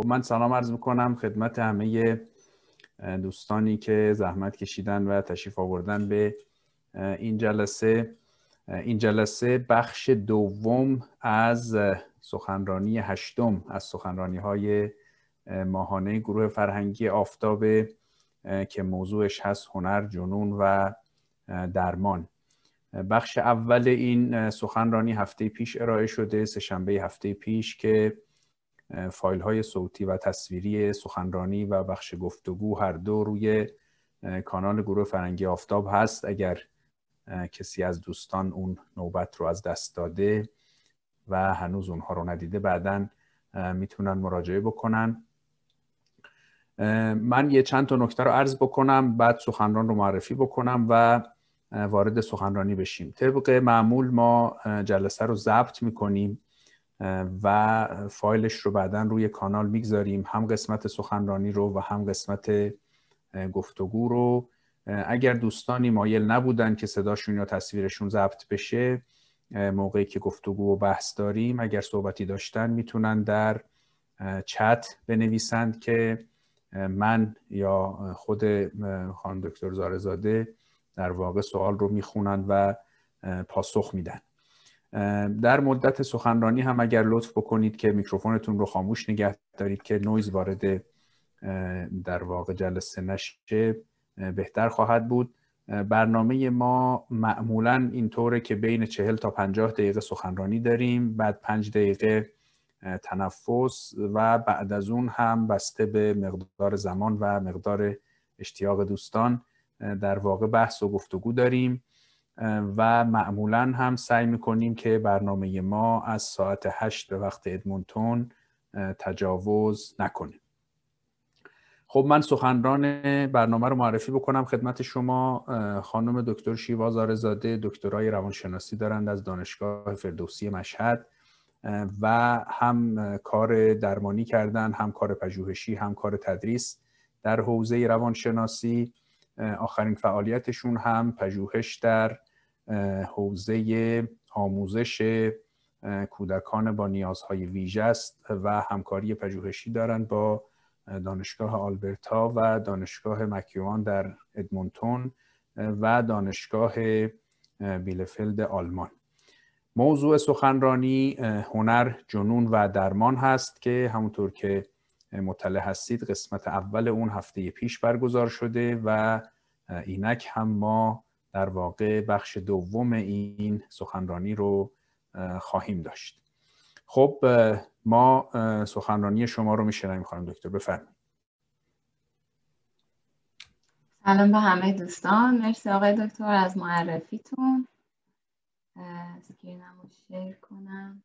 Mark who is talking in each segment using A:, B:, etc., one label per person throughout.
A: خب من سلام عرض می‌کنم خدمت همه دوستانی که زحمت کشیدن و تشریف آوردن به این جلسه. این جلسه بخش دوم از سخنرانی هشتم از سخنرانی های ماهانه گروه فرهنگی آفتاب که موضوعش هست هنر جنون و درمان. بخش اول این سخنرانی هفته پیش ارائه شده سهشنبه هفته پیش که فایل های صوتی و تصویری سخنرانی و بخش گفتگو هر دو روی کانال گروه فرنگی آفتاب هست. اگر کسی از دوستان اون نوبت رو از دست داده و هنوز اونها رو ندیده بعدا می‌تونن مراجعه بکنن. من یه چند تا نکته رو عرض بکنم بعد سخنران رو معرفی بکنم و وارد سخنرانی بشیم. طبق معمول ما جلسه رو ضبط می‌کنیم. و فایلش رو بعدا روی کانال می‌گذاریم هم قسمت سخنرانی رو و هم قسمت گفتگو رو. اگر دوستانی مایل نبودن که صداشون یا تصویرشون ضبط بشه موقعی که گفتگو و بحث داریم اگر صحبتی داشتن می‌تونن در چت بنویسند که من یا خود خانم دکتر زارزاده در واقع سوال رو می‌خونن و پاسخ میدن. در مدت سخنرانی هم اگر لطف بکنید که میکروفونتون رو خاموش نگه دارید که نویز وارد در واقع جلسه نشه بهتر خواهد بود. برنامه ما معمولا اینطوره که بین چهل تا پنجاه دقیقه سخنرانی داریم بعد پنج دقیقه تنفس و بعد از اون هم بسته به مقدار زمان و مقدار اشتیاق دوستان. در واقع بحث و گفتگو داریم. و معمولا هم سعی می‌کنیم که برنامه ما از ساعت هشت به وقت ادمونتون تجاوز نکنیم. خب من سخنران برنامه رو معرفی بکنم. خدمت شما خانم دکتر شیوا زارزاده دکترای روانشناسی دارند از دانشگاه فردوسی مشهد و هم کار درمانی کردن هم کار پژوهشی هم کار تدریس در حوزه روانشناسی. آخرین فعالیتشون هم پژوهش در حوزه آموزش کودکان با نیازهای ویژه است و همکاری پژوهشی دارند با دانشگاه آلبرتا و دانشگاه مکیوان در ادمونتون و دانشگاه بیلفلد آلمان. موضوع سخنرانی هنر جنون و درمان هست که همونطور که مطلع هستید قسمت اول اون هفته پیش برگزار شده و اینک هم ما در واقع بخش دوم این سخنرانی رو خواهیم داشت. خب ما سخنرانی شما رو میشنویم خانم دکتر. بفرمایید.
B: سلام به همه دوستان. مرسی آقای دکتر از معرفیتون. اسکرینم رو شیر کنم.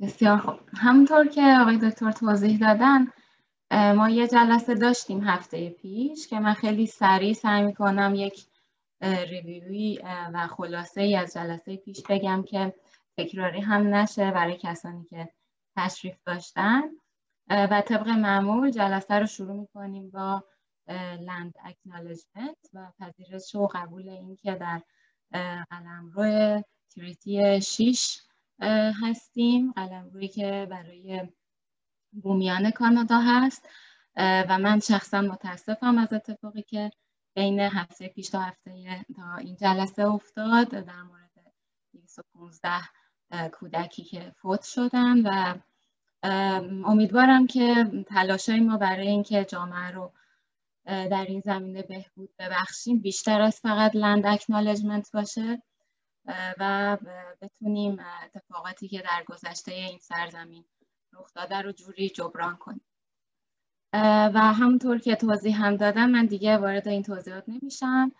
B: بسیار خوب. همونطور که آقای دکتر توضیح دادن ما یه جلسه داشتیم هفته پیش که من خیلی سریع سعی می‌کنم یک ریویوی و خلاصه ای از جلسه پیش بگم که تکراری هم نشه برای کسانی که تشریف داشتن. و طبق معمول جلسه رو شروع می‌کنیم با لند اکنالجمنت و پذیرش و قبول این که در قلمرو تریتی 6 هستیم. قلمرویی که برای بومیان کانادا هست. و من شخصا متاسفم از اتفاقی که بین هفته پیش تا هفته تا این جلسه افتاد. در مورد 215 کودکی که فوت شدن و امیدوارم که تلاشای ما برای اینکه جامعه رو در این زمینه بهبود ببخشیم بیشتر از فقط لند اکنالجمنت باشه. و بتونیم اتفاقاتی که در گذشته این سرزمین رخ داده رو جوری جبران کنیم. و همونطور که توضیح هم دادم من دیگه وارد این توضیحات نمیشم.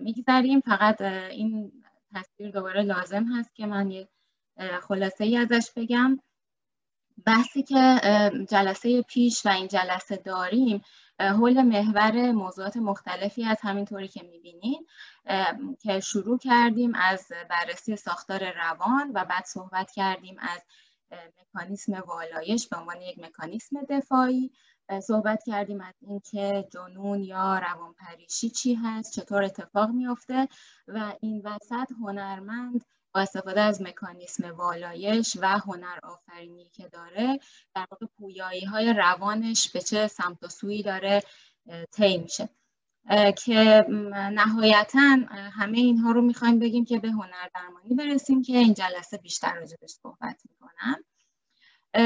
B: میگذریم. فقط این تصویر دوباره لازم هست که من یه خلاصه ای ازش بگم. بحثی که جلسه پیش و این جلسه داریم حول محور موضوعات مختلفی از همینطوری که می‌بینین که شروع کردیم از بررسی ساختار روان و بعد صحبت کردیم از مکانیسم والایش به عنوان یک مکانیسم دفاعی. صحبت کردیم از اینکه جنون یا روانپریشی چی هست چطور اتفاق میافته و این وسط هنرمند با استفاده از مکانیسم والایش و هنر آفرینی که داره در واقع پویایی های روانش به چه سمت و سویی داره طی میشه. که نهایتا همه اینها رو می‌خوایم بگیم که به هنر درمانی برسیم که این جلسه بیشتر راجبش صحبت می‌کنم.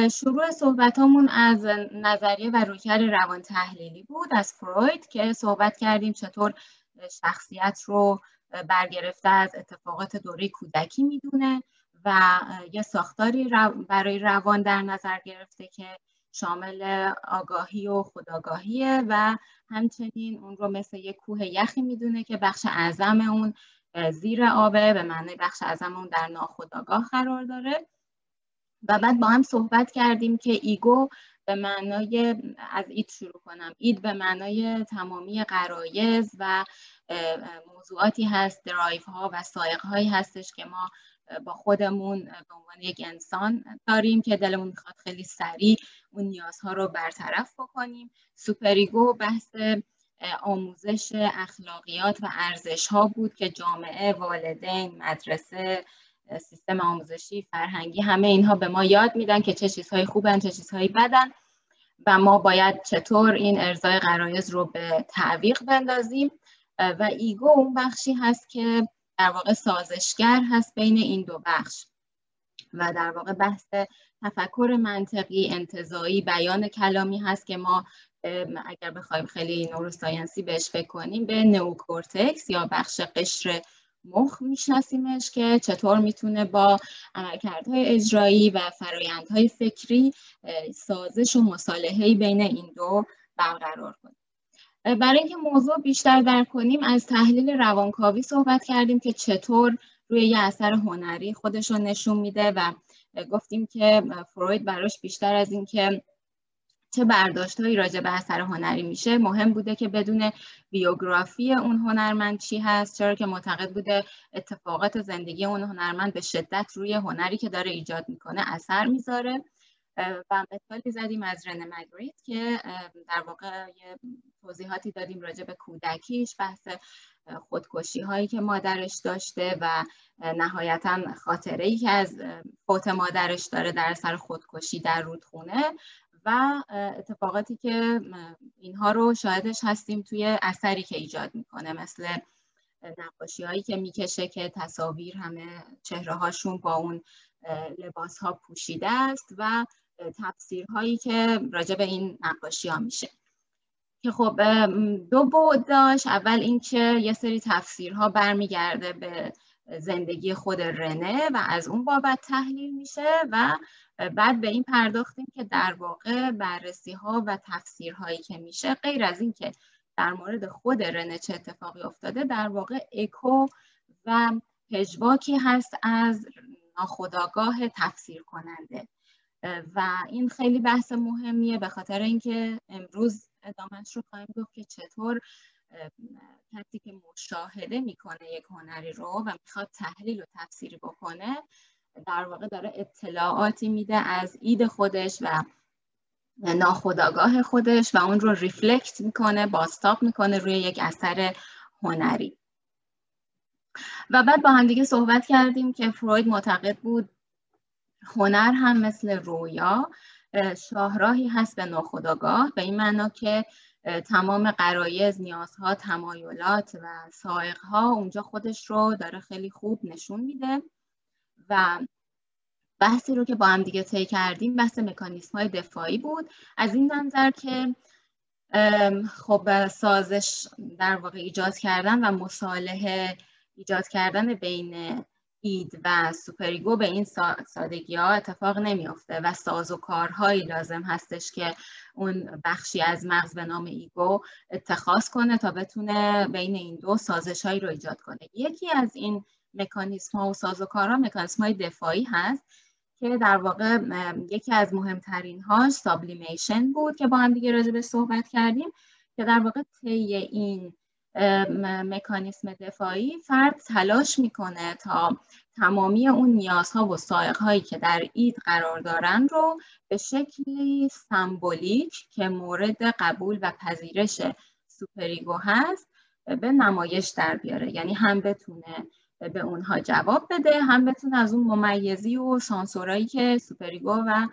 B: شروع صحبت همون از نظریه و رویکرد روان تحلیلی بود از فروید که صحبت کردیم چطور شخصیت رو برگرفته از اتفاقات دوره کودکی می‌دونه و یه ساختاری برای روان در نظر گرفته که شامل آگاهی و خداگاهیه و همچنین اون رو مثل یک کوه یخی می‌دونه که بخش اعظم اون زیر آبه به معنی بخش اعظم اون در ناخداگاه قرار داره. و بعد با هم صحبت کردیم که ایگو به معنای از id شروع کنم. id به معنای تمامی غرایز و موضوعاتی هست درایف ها و سائق هایی هستش که ما با خودمون به عنوان یک انسان داریم که دلمون می‌خواد خیلی سریع اون نیازها رو برطرف بکنیم. superego بحث آموزش اخلاقیات و ارزش ها بود که جامعه والدین مدرسه سیستم آموزشی فرهنگی همه اینها به ما یاد میدن که چه چیزهایی خوبن چه چیزهایی بدن و ما باید چطور این ارضای غرایز رو به تعویق بندازیم. و ego اون بخشی هست که در واقع سازشگر هست بین این دو بخش و در واقع بحث تفکر منطقی انتزاعی بیان کلامی هست که ما اگر بخوایم خیلی neuroscience ی بهش فکر کنیم به نوکورتکس یا بخش قشر مخ میشناسیمش که چطور می‌تونه با عملکردهای اجرایی و فرایندهای فکری سازش و مصالحه بین این دو برقرار کنه. برای اینکه موضوع بیشتر درک کنیم از تحلیل روانکاوی صحبت کردیم که چطور روی یه اثر هنری خودش رو نشون میده و گفتیم که فروید براش بیشتر از اینکه چه برداشتهایی راجع به اثر هنری میشه. مهم بوده که بدون بیوگرافی اون هنرمند چی هست چرا که معتقد بوده اتفاقات زندگی اون هنرمند به شدت روی هنری که داره ایجاد می‌کنه اثر می‌ذاره. و مثالی زدیم از رن مگریت که در واقع یه توضیحاتی دادیم راجع به کودکیش بحث خودکشی هایی که مادرش داشته و نهایتا خاطره ای که از فوت مادرش داره در سر خودکشی در رودخونه. و اتفاقاتی که اینها رو شاهدش هستیم توی اثری که ایجاد می‌کنه مثل نقاشی هایی که می‌کشه که تصاویر همه چهره هاشون با اون لباس ها پوشیده است و تفسیرهایی که راجع به این نقاشی ها میشه. که خب دو بود داشت. اول اینکه یه سری تفسیرها برمیگرده به زندگی خود رنه و از اون بابت تحلیل میشه و بعد به این پرداختیم که در واقع بررسی ها و تفسیرهایی که میشه غیر از اینکه در مورد خود رنه چه اتفاقی افتاده در واقع اکو و پژواکی هست از ناخداگاه تفسیر کننده و این خیلی بحث مهمیه به خاطر اینکه امروز ادامهش رو خواهیم گفت که چطور کسی که مشاهده می‌کنه یک هنری رو و می‌خواد تحلیل و تفسیری بکنه در واقع داره اطلاعاتی میده از اید خودش و ناخداگاه خودش و اون رو ریفلکت می‌کنه باستاب می‌کنه روی یک اثر هنری. و بعد با هم دیگه صحبت کردیم که فروید معتقد بود هنر هم مثل رویا شاهراهی هست به ناخداگاه به این معنا که تمام قرایز، نیازها، تمایلات و سائقها اونجا خودش رو داره خیلی خوب نشون میده. و بحثی رو که با هم دیگه طی کردیم بحث مکانیسم های دفاعی بود. از این منظر که خب سازش در واقع ایجاد کردن و مصالحه ایجاد کردن بین id و superego به این سادگی ها اتفاق نمیافته و ساز و کارهایی لازم هستش که اون بخشی از مغز به نام ego اتخاذ کنه تا بتونه بین این دو سازش هایی رو ایجاد کنه. یکی از این مکانیسم ها و ساز و کارها مکانیسم های دفاعی هست که در واقع یکی از مهمترین هاش سابلیمیشن بود که با هم دیگه راجع به صحبت کردیم که در واقع طی این مکانیسم دفاعی فرد تلاش می‌کنه تا تمامی اون نیازها و سائقهایی که در اید قرار دارن رو به شکلی سمبولیک که مورد قبول و پذیرش superego هست به نمایش در بیاره. یعنی هم بتونه به اونها جواب بده. هم بتونه از اون ممیزی و سانسورایی که superego و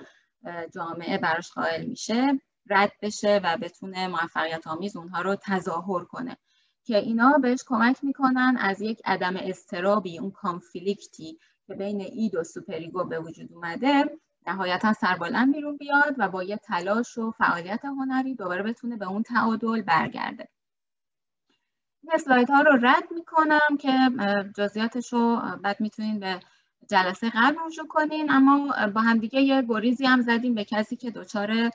B: جامعه براش قائل میشه رد بشه و بتونه موفقیت آمیز اونها رو تظاهر کنه. که اینا بهش کمک می‌کنن از یک عدم اضطرابی اون conflict ی که بین id و superego به وجود اومده نهایتا سربلند بیرون بیاد و با یه تلاش و فعالیت هنری دوباره بتونه به اون تعادل برگرده. اسلاید ها رو رد می‌کنم که جزئیاتش رو بعد می‌تونین به جلسه قبل رجوع کنین. اما با همدیگه یه گریزی هم زدیم به کسی که دچار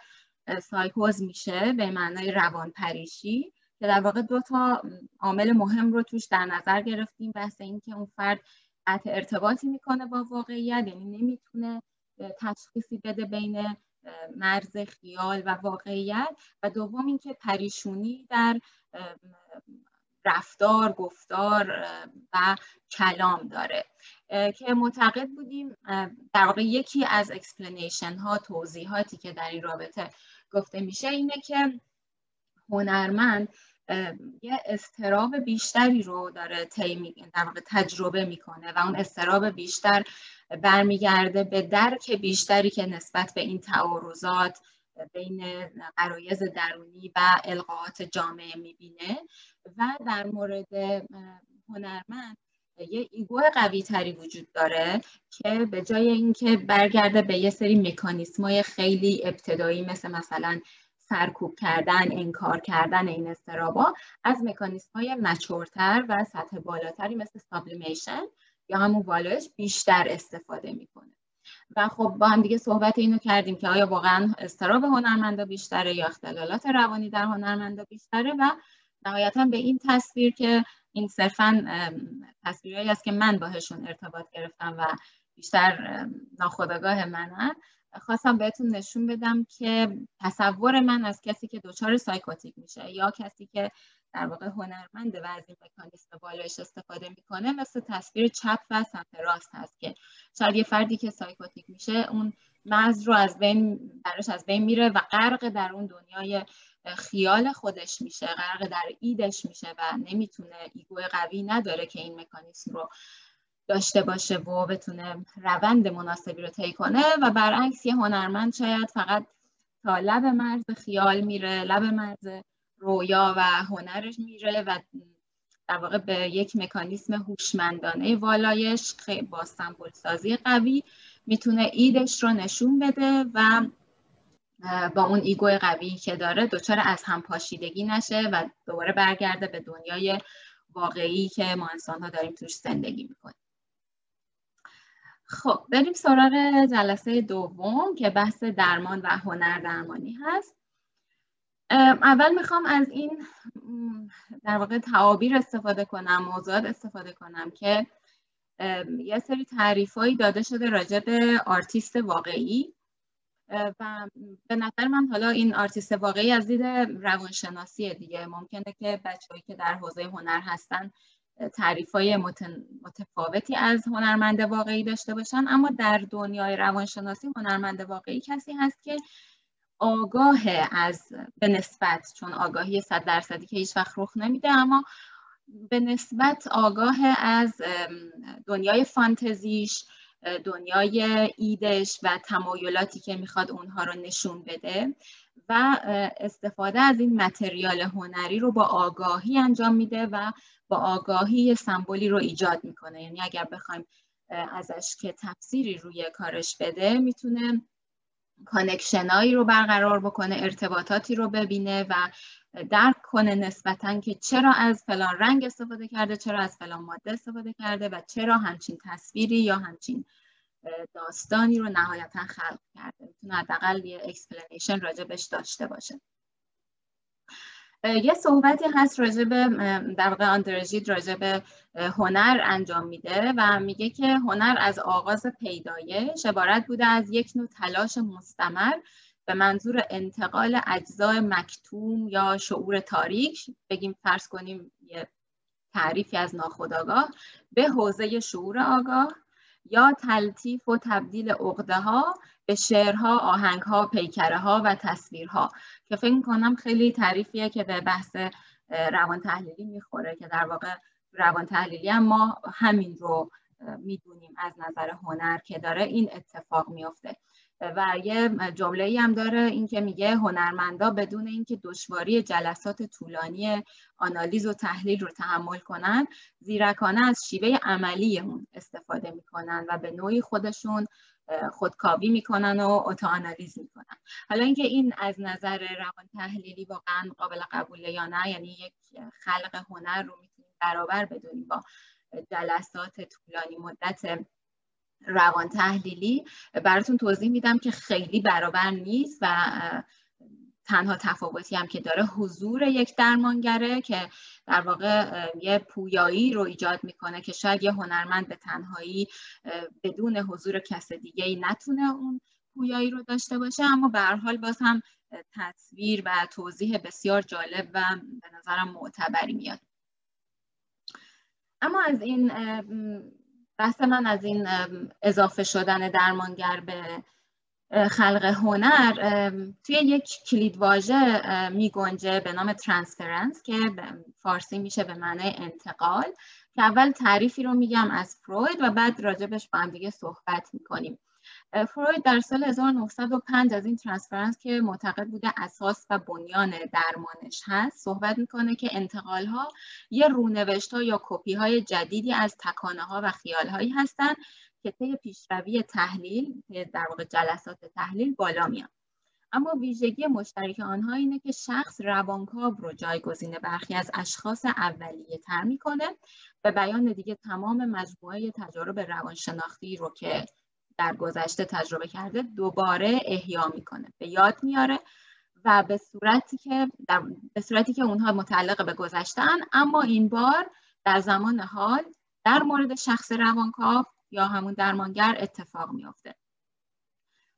B: سایکوز میشه به معنای روان پریشی که در واقع دو تا عامل مهم رو توش در نظر گرفتیم. بحث اینکه اون فرد قطع ارتباطی می‌کنه با واقعیت یعنی نمی‌تونه تشخیصی بده بین مرز خیال و واقعیت. و دوم اینکه پریشونی در رفتار گفتار و کلام داره. که معتقد بودیم در واقع یکی از explanation ها توضیحاتی که در این رابطه گفته میشه اینه که هنرمند یه اضطراب بیشتری رو داره در واقع تجربه می‌کنه و اون اضطراب بیشتر برمیگرده به درک بیشتری که نسبت به این تعارضات بین غرایز درونی و القائات جامعه می‌بینه و در مورد هنرمند یه ego قوی تری وجود داره که به جای اینکه برگرده به یه سری مکانیسمای خیلی ابتدایی مثل مثلا سرکوب کردن انکار کردن این اضطرابا از مکانیسم های mature تر و سطح بالاتری مثل sublimation یا همون بیشتر استفاده می‌کنه. و خب با هم دیگه صحبت اینو کردیم که آیا واقعا استراب هنرمندا بیشتره یا اختلالات روانی در هنرمندا بیشتره و نهایتا به این تصویر که این صرفا تصویرهایی است که من باهشون ارتباط گرفتم و بیشتر ناخودآگاه منن خواستم بهتون نشون بدم که تصور من از کسی که دچار سایکوتیک میشه یا کسی که در واقع هنرمنده و از این مکانیسم بالایش استفاده می‌کنه مثل تصویر چپ و سمت راست هست که شاید یه فردی که psychotic میشه اون مرز رو از بین براش از بین میره و غرق در اون دنیای خیال خودش میشه غرق در id ش میشه و نمی‌تونه ego قوی نداره که این مکانیسم رو داشته باشه و بتونه روند مناسبی رو طی کنه و برعکس یه هنرمند شاید فقط تا لب مرز خیال میره لب مرز رویا و هنرش میره و در واقع به یک مکانیسم هوشمندانه والایش با سمبول سازی قوی می‌تونه ایدش رو نشون بده و با اون ایگو قوی که داره دچار از هم پاشیدگی نشه و دوباره برگرده به دنیای واقعی که ما انسان ها داریم توش زندگی می‌کنیم. خب بریم سراغ جلسه دوم که بحث درمان و هنر درمانی هست. اول می‌خوام از این در واقع تعابیر استفاده کنم موضوعات استفاده کنم که یه سری تعریفهایی داده شده راجع به آرتیست واقعی. و به نظر من حالا این آرتیست واقعی از دید روانشناسی دیگه. ممکنه که بچههایی که در حوزه هنر هستن تعریف های متفاوتی از هنرمند واقعی داشته باشن. اما در دنیای روانشناسی هنرمند واقعی کسی هست که آگاه از به نسبت چون آگاهی صد درصدی که هیچ وقت رخ نمیده اما به نسبت آگاه از دنیای فانتزیش دنیای ایدش و تمایلاتی که می‌خواد اونها رو نشون بده و استفاده از این متریال هنری رو با آگاهی انجام میده و با آگاهی سمبولی رو ایجاد می‌کنه. یعنی اگر بخوایم ازش که تفسیری روی کارش بده می‌تونه connection ایی رو برقرار بکنه ارتباطاتی رو ببینه و درک کنه نسبتا که چرا از فلان رنگ استفاده کرده چرا از فلان ماده استفاده کرده و چرا همچین تصویری یا همچین داستانی رو نهایتا خلق کرده. می‌تونه حداقل یه explanation راجبش داشته باشه. یه صحبتی هست راجع به در واقع آندره ژید به هنر انجام میده و میگه که هنر از آغاز پیدایش عبارت بوده از یک نوع تلاش مستمر به منظور انتقال اجزای مکتوم یا شعور تاریک بگیم فرض کنیم یه تعریفی از ناخودآگاه به حوزه شعور آگاه یا تلطیف و تبدیل عقده ها به شعرها، آهنگها، پیکره ها و تصویرها که فکر کنم خیلی تعریفیه که به بحث روان تحلیلی می‌خوره که در واقع روان تحلیلی هم ما همین رو می‌دونیم از نظر هنر که داره این اتفاق میافته. و یه جمله ای هم داره این که میگه هنرمندا بدون اینکه دشواری جلسات طولانی آنالیز و تحلیل رو تحمل کنن زیرکانه از شیوه عملی اون استفاده می‌کنن و به نوعی خودشون خودکاوی می‌کنن و آنالیز می‌کنن. حالا اینکه این از نظر روان تحلیلی واقعا قابل قبوله یا نه یعنی یک خلق هنر رو می‌تونیم برابر بدونیم با جلسات طولانی مدت روان تحلیلی براتون توضیح میدم که خیلی برابر نیست و تنها تفاوتی هم که داره حضور یک درمانگره که در واقع یه پویایی رو ایجاد می‌کنه که شاید یه هنرمند به تنهایی بدون حضور کس دیگه ای نتونه اون پویایی رو داشته باشه. اما به هر حال باز هم تصویر و توضیح بسیار جالب و به نظرم معتبری میاد. اما از این بحث من از این اضافه شدن درمانگر به خلق هنر توی یک کلید واژه می گنجه به نام transference که فارسی میشه به معنای انتقال. که اول تعریفی رو میگم از فروید و بعد راجبش با هم دیگه صحبت می‌کنیم. فروید در سال 1905 از این transference که معتقد بوده اساس و بنیان درمانش هست صحبت می‌کنه که انتقال ها یه رونوشت ها یا کپی های جدیدی از تکانه ها و خیال هایی هستند که طی پیشروی تحلیل در واقع جلسات تحلیل بالا میان اما ویژگی مشترک آنها اینه که شخص روانکاو رو جایگزین برخی از اشخاص اولیه تر می‌کنه به بیان دیگه تمام مجموعه تجارب روانشناختی رو که در گذشته تجربه کرده دوباره احیا می‌کنه به یاد میاره و به صورتی که در به صورتی که اونها متعلق به گذشتن اما این بار در زمان حال در مورد شخص روانکاو یا همون درمانگر اتفاق میافته.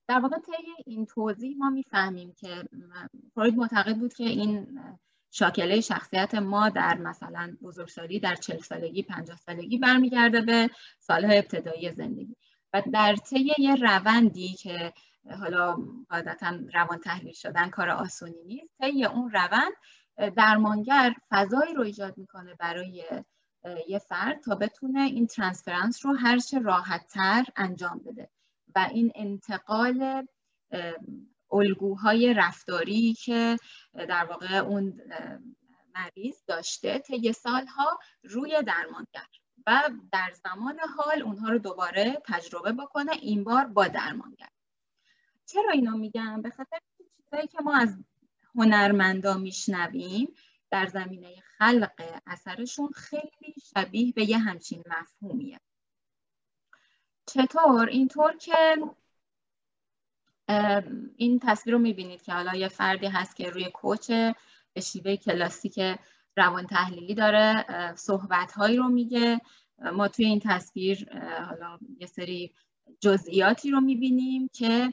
B: در واقع طی این توضیح ما می‌فهمیم که فروید معتقد بود که این شاکله شخصیت ما در مثلا بزرگسالی در چل سالگی پنجاه سالگی برمیگرده به سالهای ابتدایی زندگی. و در طی یه روندی که حالا عادتا روان تحلیل شدن کار آسونی نیست طی اون روند درمانگر فضایی رو ایجاد می‌کنه برای یه فرد تا بتونه این ترانسفرنس رو هرچه راحت تر انجام بده. و این انتقال الگوهای رفتاری که در واقع اون مریض داشته طی سالها روی درمانگر و در زمان حال اونها رو دوباره تجربه بکنه این بار با درمانگر. چرا اینو میگم؟ به خاطر چیزایی که ما از هنرمندا میشنویم در زمینه خلق اثرشون خیلی شبیه به یه همچین مفهومیه. چطور؟ اینطور که این تصویر رو می‌بینید که حالا یه فردی هست که روی کوچ به شیوه کلاسیک روان تحلیلی داره صحبت هایی رو میگه. ما توی این تصویر حالا یه سری جزئیاتی رو می‌بینیم که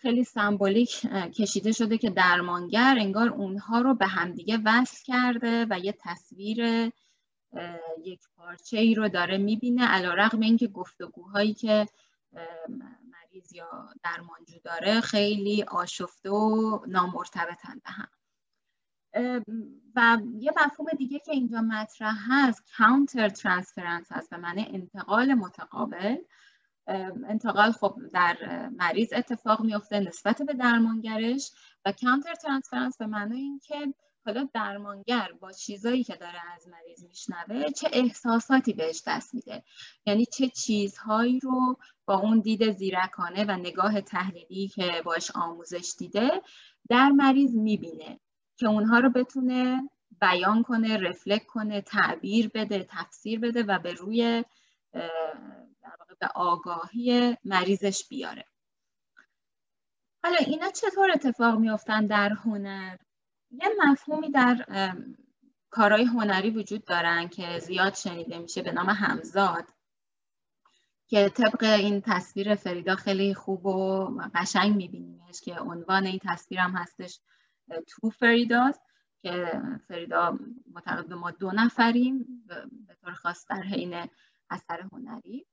B: خیلی سمبولیک کشیده شده که درمانگر انگار اونها رو به همدیگه وصل کرده و یه تصویر یک پارچه ای رو داره می‌بینه علا رقم اینکه گفتگوهایی که مریض یا درمانجو داره خیلی آشفته و نامرتبطن به هم. و یه مفهوم دیگه که اینجا مطرح هست کانتر ترانسفرنس هست به معنی انتقال متقابل. انتقال خب در مریض اتفاق میفته نسبت به درمانگرش و کانتر ترانسفرنس به معنی اینکه حالا درمانگر با چیزایی که داره از مریض میشنوه چه احساساتی بهش دست میده؟ یعنی چه چیزهایی رو با اون دید زیرکانه و نگاه تحلیلی که باش آموزش دیده در مریض می‌بینه که اونها رو بتونه بیان کنه رفلک کنه تعبیر بده تفسیر بده و به روی به آگاهی مریضش بیاره. حالا اینا چطور اتفاق میافتن در هنر؟ یه مفهومی در کارهای هنری وجود دارن که زیاد شنیده میشه به نام همزاد که طبق این تصویر فریدا خیلی خوب و قشنگ میبینیمش که عنوان این تصویر هم هستش تو فریداست که فریدا معتقد ما دو نفریم به طور خاص در حین اثر هنری.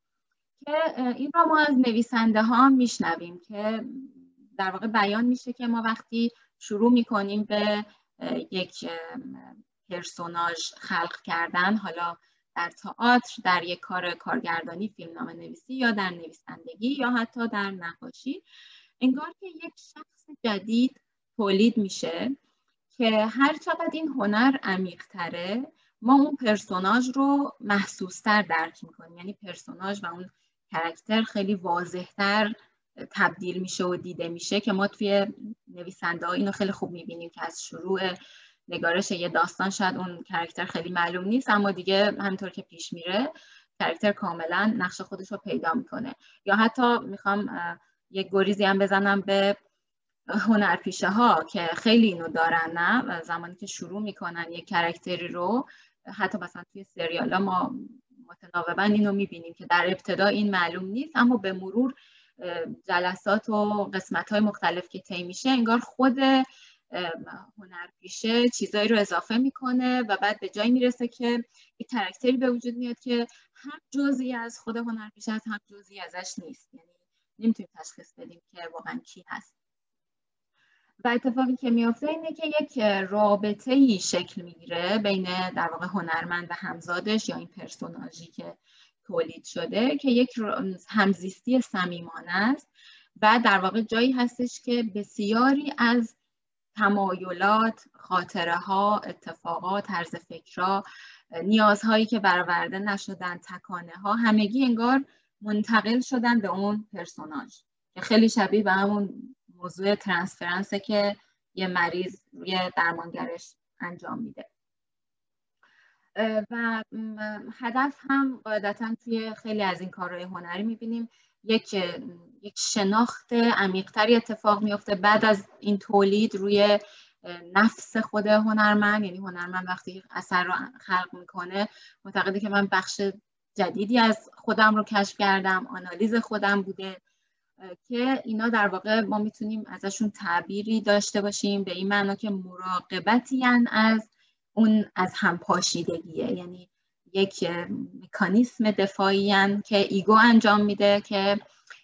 B: که این را ما از نویسنده ها میشنویم که در واقع بیان میشه که ما وقتی شروع می‌کنیم به یک پرسوناژ خلق کردن حالا در تئاتر در یک کار کارگردانی فیلمنامه نویسی یا در نویسندگی یا حتی در نقاشی انگار که یک شخص جدید تولید میشه که هر چقدر این هنر عمیقتره ما اون پرسوناژ رو محسوستر درک می‌کنیم. یعنی پرسوناژ و اون character خیلی واضحتر تبدیل میشه و دیده میشه که ما توی نویسنده ها اینو خیلی خوب می‌بینیم که از شروع نگارش یه داستان شاید اون character خیلی معلوم نیست اما دیگه همینطور که پیش میره character کاملا نقش خودش رو پیدا می‌کنه. یا حتی می‌خوام یک گریزی هم بزنم به هنرپیشه ها که خیلی اینو دارن نه؟ زمانی که شروع می‌کنن یک کرکتری رو حتی مثلا توی سریال ها ما متناوبا اینو می‌بینیم که در ابتدا این معلوم نیست اما به مرور جلسات و قسمت های مختلف که طی میشه انگار خود هنرپیشه چیزایی رو اضافه می‌کنه و بعد به جایی می‌رسه که یک کرکتری به وجود میاد که هم جزئی از خود هنرپیشه هست هم جزئی ازش نیست. یعنی نمی‌تونیم تشخیص بدیم که واقعا کی هست. و اتفاقی که میافته اینه که یک رابطه ای شکل می‌گیره بین در واقع هنرمند و همزادش یا این پرسوناژی که تولید شده که یک همزیستی صمیمانه است و در واقع جایی هستش که بسیاری از تمایلات، خاطره ها، اتفاقات، طرز فکرها، نیازهایی که برآورده نشدن، تکانه ها همگی انگار منتقل شدن به اون پرسوناژ که خیلی شبیه به همون موضوع ترانسفرنسه که یه مریض روی درمانگرش انجام میده. و هدف هم قاعدتا توی خیلی از این کارهای هنری می‌بینیم یک یک شناخت عمیقتری اتفاق میفته بعد از این تولید روی نفس خود هنرمند. یعنی هنرمند وقتی اثر رو خلق می‌کنه معتقده که من بخش جدیدی از خودم رو کشف کردم آنالیز خودم بوده. که اینا در واقع ما می‌تونیم ازشون تعبیری داشته باشیم به این معنا که مراقبتی از اون از هم پاشیدگیه یعنی یک مکانیسم دفاعی که ego انجام میده که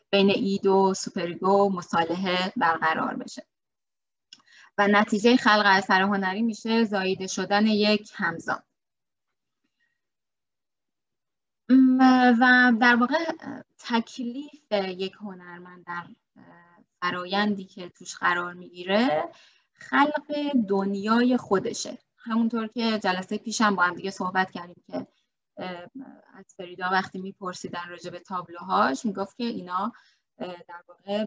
B: بین id و superego مصالحه برقرار بشه. و نتیجه خلق اثر هنری میشه زاییده شدن یک همزاد. و در واقع تکلیف یک هنرمند در فرایندی که توش قرار می‌گیره خلق دنیای خودشه. همونطور که جلسه پیشم با هم دیگه صحبت کردیم که از فریدا وقتی میپرسیدن راجع به تابلوهاش می‌گفت که اینا در واقع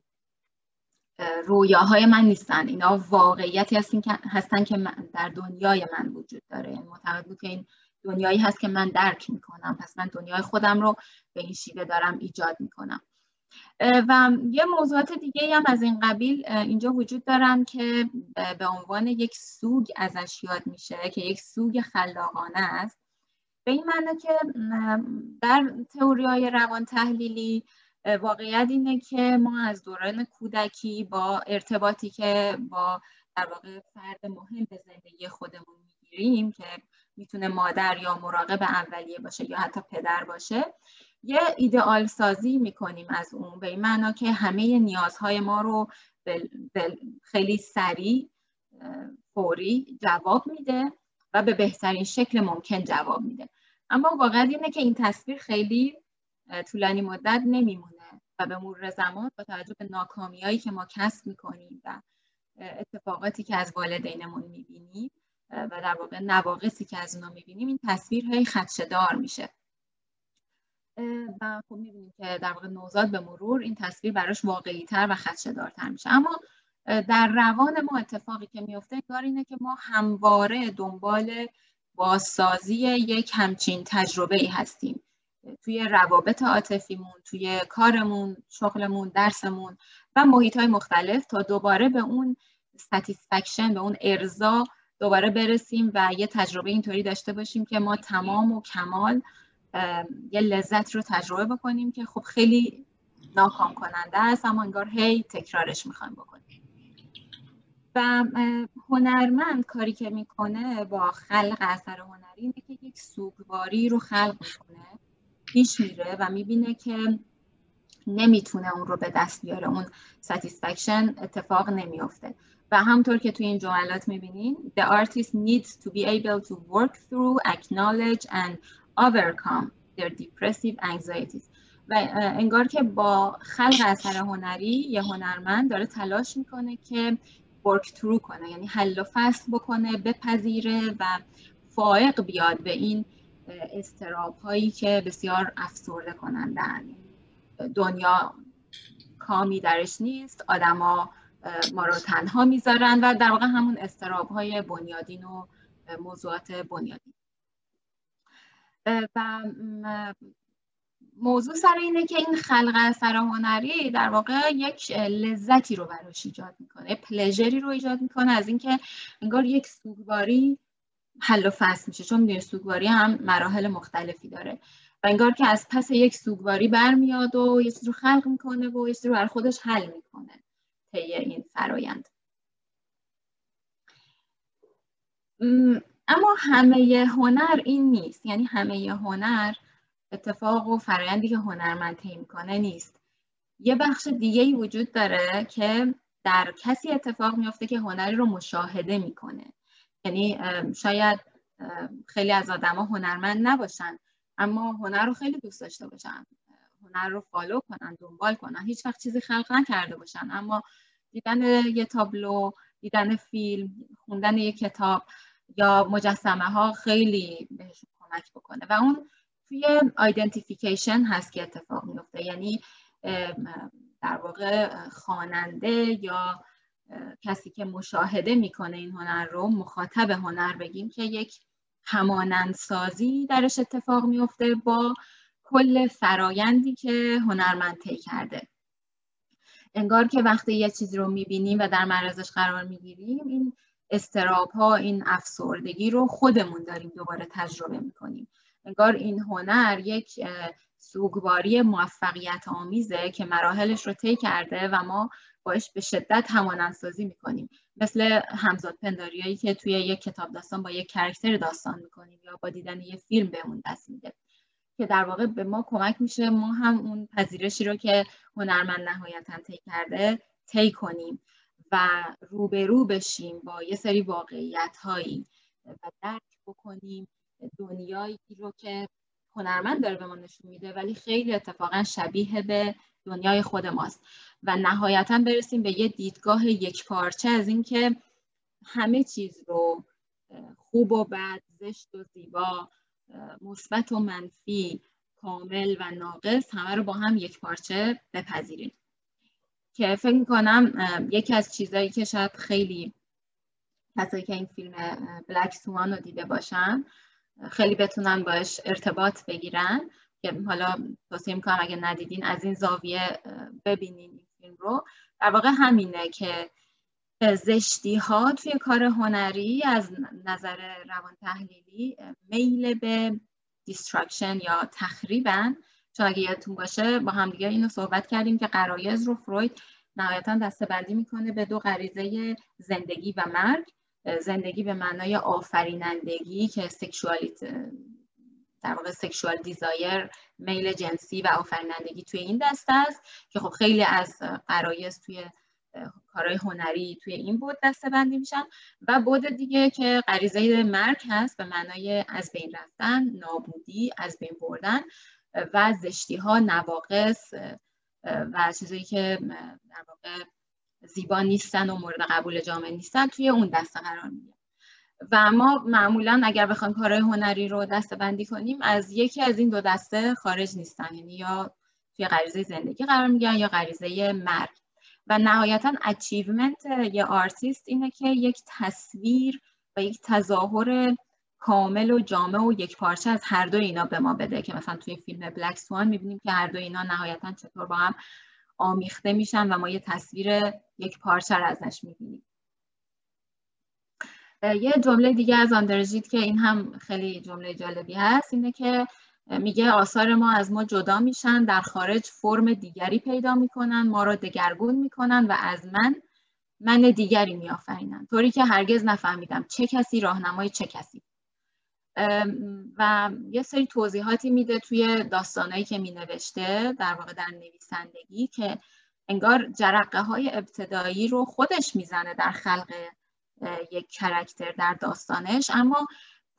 B: رویاهای من نیستن. اینا واقعیتی هستن که هستن که من در دنیای من وجود داره. یعنی معتقد بود که این دنیایی هست که من درک می‌کنم. پس من دنیای خودم رو به این شیوه دارم ایجاد می‌کنم. و یه موضوعات دیگه هم از این قبیل اینجا وجود دارن که به عنوان یک سوگ ازش یاد میشه که یک سوگ خلاقانه است. به این معنی که در تئوری های روان تحلیلی واقعیت اینه که ما از دوران کودکی با ارتباطی که با در واقع فرد مهم به زندگی خودمون می‌گیریم که می‌تونه مادر یا مراقب اولیه باشه یا حتی پدر باشه. یه ایدئال سازی می‌کنیم از اون به این معنا که همه نیازهای ما رو خیلی سریع فوری جواب میده و به بهترین شکل ممکن جواب میده. اما واقعا اینه که این تصویر خیلی طولانی مدت نمیمونه و به مرور زمان با توجه به ناکامیایی که ما کسب می‌کنیم و اتفاقاتی که از والدینمون می‌بینیم و در واقع نواقصی که از اونا می‌بینیم این تصویر هی خدشدار میشه و خب می‌بینیم که در واقع نوزاد به مرور این تصویر براش واقعی تر و خدشدارتر میشه. اما در روان ما اتفاقی که میفته انگار اینه که ما همواره دنبال بازسازی یک همچین تجربه ای هستیم. توی روابط عاطفیمون توی کارمون شغلمون درسمون و محیط های مختلف تا دوباره به اون ستیسفکشن به اون ارزا دوباره برسیم و یه تجربه اینطوری داشته باشیم که ما تمام و کمال یه لذت رو تجربه بکنیم که خب خیلی ناکام کننده است اما انگار هی تکرارش می‌خوایم بکنیم. و هنرمند کاری که می‌کنه با خلق اثر هنری اینه که یک سوگواری رو خلق می‌کنه پیش میره و می‌بینه که نمی‌تونه اون رو به دست بیاره اون ستیسفکشن اتفاق نمیافته. و همطور که توی این جملات می‌بینین the artist needs to be able to work through acknowledge and overcome their depressive anxieties. و انگار که با خلق اثر هنری یه هنرمند داره تلاش می‌کنه که ورک ترو کنه یعنی حل و فصل بکنه بپذیره و فائق بیاد به این استراب هایی که بسیار افسرده کنندن دنیا کامی درش نیست آدما ما رو تنها می‌ذارن و در واقع همون استراب های بنیادین و موضوعات بنیادین. و موضوع سر اینه که این خلق اثر هنری در واقع یک لذتی رو براش ایجاد می‌کنه پلژری رو ایجاد می‌کنه. از اینکه انگار یک سوگواری حل و فصل میشه. چون می‌دونی سوگواری هم مراحل مختلفی داره. و انگار که از پس یک سوگواری برمیاد و یه چیزی رو خلق می‌کنه و یه چیزی رو بر خودش حل می‌کنه. طی این فرایند. اما همه هنر این نیست. یعنی همه هنر اتفاق و فرایندی که هنرمند طی می‌کنه نیست. یه بخش دیگه ای وجود داره که در کسی اتفاق میافته که هنری رو مشاهده می‌کنه. یعنی شاید خیلی از آدما هنرمند نباشن اما هنر رو خیلی دوست داشته باشن. هنر رو فالو کنن دنبال کنن هیچ وقت چیزی خلق نکرده باشن. اما دیدن یه تابلو دیدن فیلم خوندن یه کتاب یا مجسمه ها خیلی بهشون کمک بکنه. و اون توی آیدنتیفیکیشن هست که اتفاق میفته یعنی در واقع خواننده یا کسی که مشاهده می‌کنه این هنر رو مخاطب هنر بگیم که یک همانندسازی درش اتفاق میفته با کل فرایندی که هنرمند طی کرده. انگار که وقتی یه چیزی رو می‌بینیم و در معرضش قرار می‌گیریم این استراب ها این افسردگی رو خودمون داریم دوباره تجربه می‌کنیم. انگار این هنر یک سوگواری موفقیت آمیزه که مراحلش رو طی کرده و ما باش به شدت همانندسازی می‌کنیم. مثل همزاد پنداریایی که توی یک کتاب داستان با یک کرکتر داستان می‌کنیم یا با دیدن یه فیلم بهمون دست میده. که در واقع به ما کمک میشه. ما هم اون پذیرشی رو که هنرمند نهایتا طی کرده طی کنیم و روبرو بشیم با یه سری واقعیت هایی و درک بکنیم دنیایی رو که هنرمند داره به ما نشون میده ولی خیلی اتفاقا شبیه به دنیای خود ماست. و نهایتا برسیم به یه دیدگاه یک پارچه از اینکه همه چیز رو خوب و بد زشت و زیبا مثبت و منفی کامل و ناقص همه رو با هم یک پارچه بپذیریم. که فکر کنم یکی از چیزهایی که شاید خیلی کسایی که این فیلم بلک سوان رو دیده باشن خیلی بتونن باش ارتباط بگیرن. که حالا توصیه می‌کنم اگه ندیدین از این زاویه ببینین این فیلم رو. در واقع همینه که زشتی ها توی کار هنری از نظر روان تحلیلی میل به destruction یا تخریبن. چون اگه یادتون باشه با همدیگه اینو صحبت کردیم که غرایز رو فروید نهایتا دسته بندی می‌کنه به دو غریزه زندگی و مرگ. زندگی به معنای آفرینندگی که sexuality در واقع sexual desire میل جنسی و آفرینندگی توی این دسته است. که خب خیلی از غرایز توی کارهای هنری توی این بود دسته بندی میشن و بود دیگه که غریزه مرگ هست به معنای از بین رفتن نابودی از بین بردن و زشتی ها نواقص و چیزایی که در واقع زیبا نیستن و مورد قبول جامعه نیستن توی اون دسته قرار می‌گیره. و ما معمولا اگر بخوایم کارهای هنری رو دسته بندی کنیم از یکی از این دو دسته خارج نیستن. یعنی یا توی غریزه زندگی قرار می‌گیرن یا غریزه مرگ. و نهایتا achievement یه آرتیست اینه که یک تصویر و یک تظاهر کامل و جامع و یک پارچه از هر دو اینا به ما بده که مثلا توی فیلم Black Swan می‌بینیم که هر دو اینا نهایتا چطور با هم آمیخته میشن و ما یه تصویر یک پارچه رو ازش می‌بینیم. یه جمله دیگه از آندره ژید که این هم خیلی جمله جالبی هست اینه که میگه آثار ما از ما جدا میشن در خارج فرم دیگری پیدا می‌کنن ما رو دگرگون می‌کنن و از من من دیگری میآفرینن طوری که هرگز نفهمیدم چه کسی راهنمای چه کسی. و یه سری توضیحاتی میده توی داستانایی که می نوشته در واقع در نویسندگی که انگار جرقه های ابتدایی رو خودش می‌زنه در خلق یک کرکتر در داستانش اما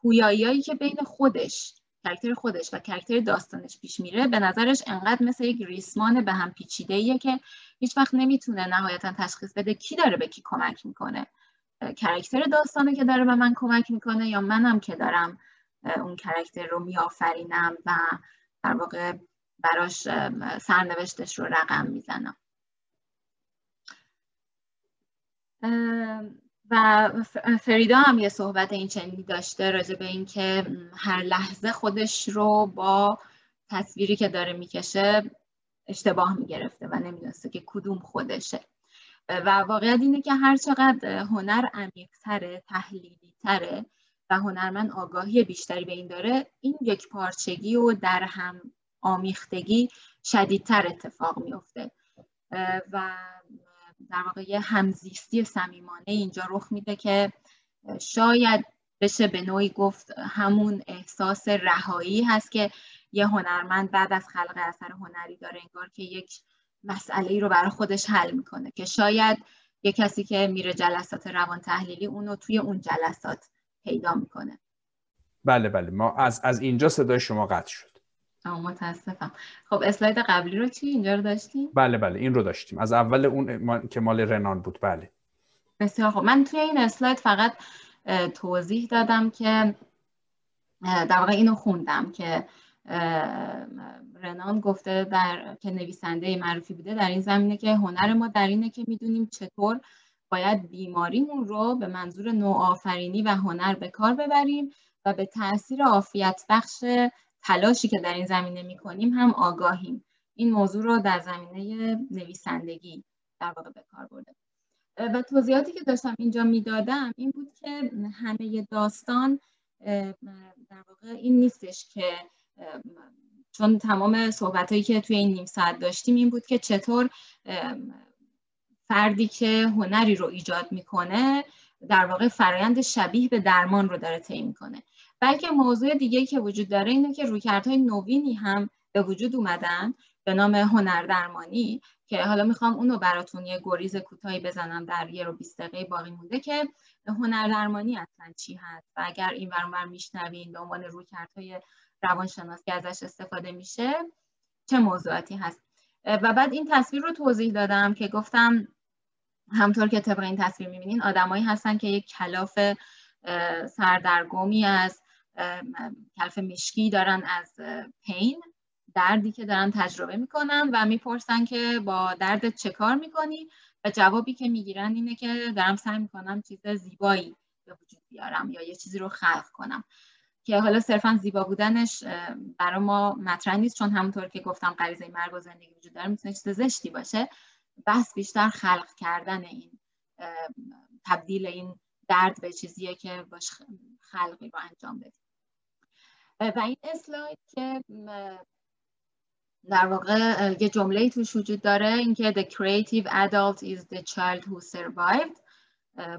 B: پویایی که بین خودش character خودش و character داستانش پیش میره به نظرش انقدر مثل یک ریسمان به هم پیچیده ایه که هیچ وقت نمی‌تونه نهایتا تشخیص بده کی داره به کی کمک می‌کنه. character داستانه که داره به من کمک می‌کنه یا منم که دارم اون character رو میآفرینم و در واقع براش سرنوشتش رو رقم می‌زنم. و فریدا هم یه صحبت این چنینی داشته راجع به اینکه هر لحظه خودش رو با تصویری که داره می‌کشه اشتباه می‌گرفته و نمی‌دونسته که کدوم خودشه. و واقعیت اینه که هر چقدر هنر عمیقتره تحلیلی تره و هنرمند آگاهی بیشتری به این داره این یک پارچگی و در هم آمیختگی شدیدتر اتفاق میفته و در واقع یه همزیستی صمیمانه اینجا رخ میده که شاید بشه به نوعی گفت همون احساس رهایی هست که یه هنرمند بعد از خلق اثر هنری داره انگار که یک مسئله رو برای خودش حل می‌کنه که شاید یه کسی که میره جلسات روان تحلیلی اونو توی اون جلسات پیدا می‌کنه.
A: بله بله. ما از, از اینجا صدای شما قطع شد.
B: متاسفم. خب اسلاید قبلی رو چی؟ اینجا رو داشتیم؟
A: بله بله این رو داشتیم. از اول اون که مال رنان بود. بله.
B: بسیار خب من توی این اسلاید فقط توضیح دادم که در واقع اینو خوندم که رنان گفته در که نویسنده معروفی بوده در این زمینه که هنر ما در اینه که می‌دونیم چطور باید بیماریمون رو به منظور نوآفرینی و هنر به کار ببریم و به تاثیر عافیت بخش تلاشی که در این زمینه می‌کنیم هم آگاهیم. این موضوع رو در زمینه نویسندگی در واقع به کار برده. و توضیحاتی که داشتم اینجا می‌دادم این بود که همه داستان در واقع این نیستش که چون تمام صحبت هایی که توی این نیم ساعت داشتیم این بود که چطور فردی که هنری رو ایجاد می‌کنه در واقع فرایند شبیه به درمان رو داره طی می‌کنه. بلکه موضوع دیگه که وجود داره اینه که رویکردهای نوینی هم به وجود اومدن به نام هنر درمانی که حالا می‌خوام اونو براتون یه گریز کوتاهی بزنم در یه رو 20 دقیقه باقی مونده که هنر درمانی اصلا چی هست و اگر این ور میشنوین به عنوان رویکردهای روانشناسی ازش استفاده میشه چه موضوعاتی هست؟ و بعد این تصویر رو توضیح دادم که گفتم همطور که طبق این تصویر می‌بینین آدمایی هستن که یک کلاف سردرگمی از کلف مشکی دارن از پین دردی که دارن تجربه می‌کنن و می‌پرسن که با درد چه کار می‌کنی؟ و جوابی که می‌گیرن اینه که دارم سعی می‌کنم چیز زیبایی به وجود بیارم یا یه چیزی رو خلق کنم. که حالا صرفا زیبا بودنش برای ما مطرح نیست چون همونطور که گفتم غریزه مرگ و زندگی وجود داره می‌تونه چیز زشتی باشه. بس بیشتر خلق کردن این تبدیل این درد به چیزیه که باش خلقی رو انجام بدیم. و این اسلاید که در واقع یه جمله توش وجود داره اینکه the creative adult is the child who survived.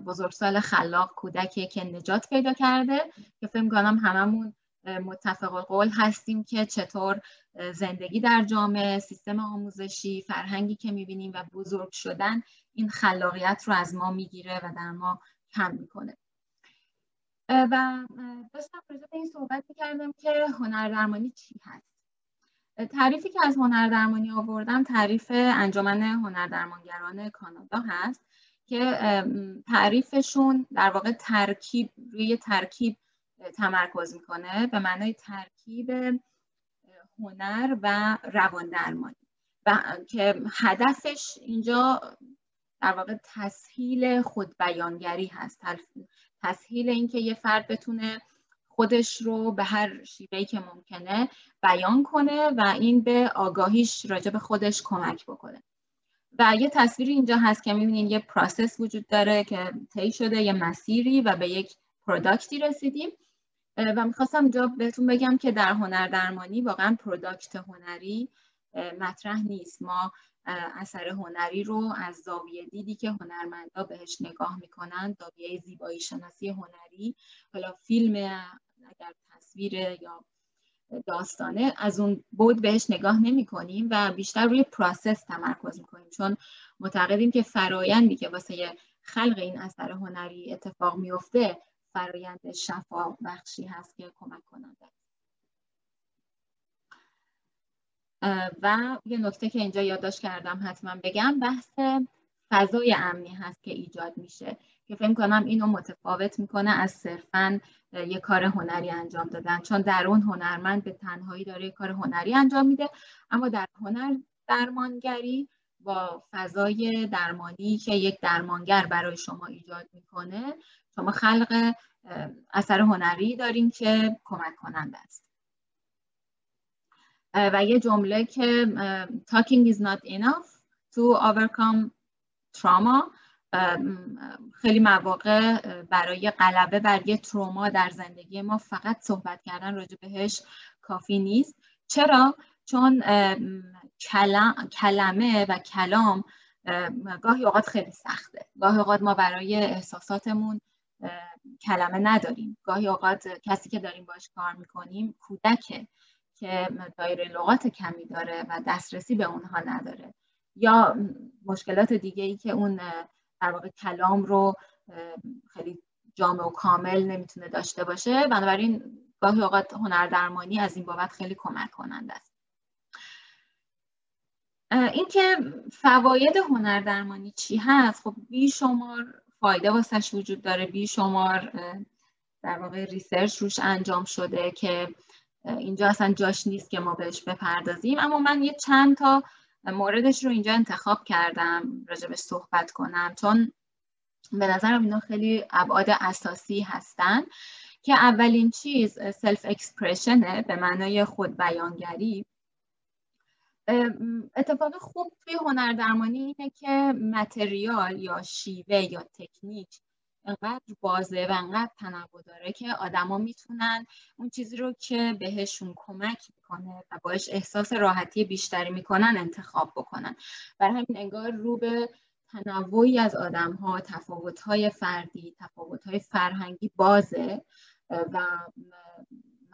B: بزرگسال خلاق کودکی که نجات پیدا کرده. که فکر کنم هممون متفق قول هستیم که چطور زندگی در جامعه سیستم آموزشی فرهنگی که می‌بینیم و بزرگ شدن این خلاقیت رو از ما می‌گیره و در ما کم می‌کنه. و داشتم راجع به این صحبت کردم که هنر درمانی چی هست. تعریفی که از هنر درمانی آوردم تعریف انجمن هنر درمانگران کانادا هست که تعریفشون در واقع ترکیب روی ترکیب تمرکز می‌کنه به معنای ترکیب هنر و روان درمانی و که هدفش اینجا در واقع تسهیل خودبیانگری هست تسهیل اینکه یه فرد بتونه خودش رو به هر شیوهی که ممکنه بیان کنه و این به آگاهیش راجع به خودش کمک بکنه. و یه تصویری اینجا هست که می‌بینین یه پروسس وجود داره که طی شده یه مسیری و به یک product ی رسیدیم. و می‌خواستم اینجا بهتون بگم که در هنر درمانی واقعا product هنری مطرح نیست. ما اثر هنری رو از زاویه دیدی که هنرمندا بهش نگاه می‌کنن زاویه زیبایی شناسی هنری. حالا فیلم اگر تصویر یا داستانه از اون بود بهش نگاه نمی کنیم و بیشتر روی process تمرکز می‌کنیم. چون معتقدیم که فرایندی که واسه خلق این اثر هنری اتفاق میفته فرایند شفا بخشی هست که کمک کننده. و یه نکته که اینجا یادداشت کردم حتما بگم بحث فضای امنی هست که ایجاد میشه. که فکر کنم اینو متفاوت می‌کنه از صرفا یه کار هنری انجام دادن. چون در اون هنرمند به تنهایی داره یه کار هنری انجام میده اما در هنر درمانگری با فضای درمانی که یک درمانگر برای شما ایجاد می‌کنه شما خلق اثر هنری دارین که کمک کننده است. و یه جمله که talking is not enough to overcome trauma. خیلی مواقع برای غلبه بر یه تروما در زندگی ما فقط صحبت کردن راجع بهش کافی نیست. چرا؟ چون کلمه و کلام گاهی اوقات خیلی سخته. گاهی اوقات ما برای احساساتمون کلمه نداریم. گاهی اوقات کسی که داریم باش کار می‌کنیم کودکه. که دایره لغات کمی داره و دسترسی به اونها نداره. یا مشکلات دیگه ای که اون در واقع کلام رو خیلی جامع و کامل نمی‌تونه داشته باشه بنابراین گاهی اوقات هنردرمانی از این بابت خیلی کمک کننده است. اینکه فواید هنردرمانی چی هست؟ خب بیشمار فایده واسش وجود داره. بیشمار در واقع ریسرچ روش انجام شده که اینجا اصلا جاش نیست که ما بهش بپردازیم. اما من یه چند تا موردش رو اینجا انتخاب کردم راجبش صحبت کنم چون به نظرم اینا خیلی ابعاد اساسی هستن که اولین چیز سلف اکسپرشنه به معنای خود بیانگری اتفاق خوب توی هنردرمانی اینه که متریال یا شیوه یا تکنیک انقدر بازه و انقدر تنوع داره که آدما می‌تونن اون چیزی رو که بهشون کمک می‌کنه و باش احساس راحتی بیشتری می‌کنن انتخاب بکنن. برای همین انگار رو به تنوعی از آدم ها تفاوت های فردی تفاوت های فرهنگی بازه و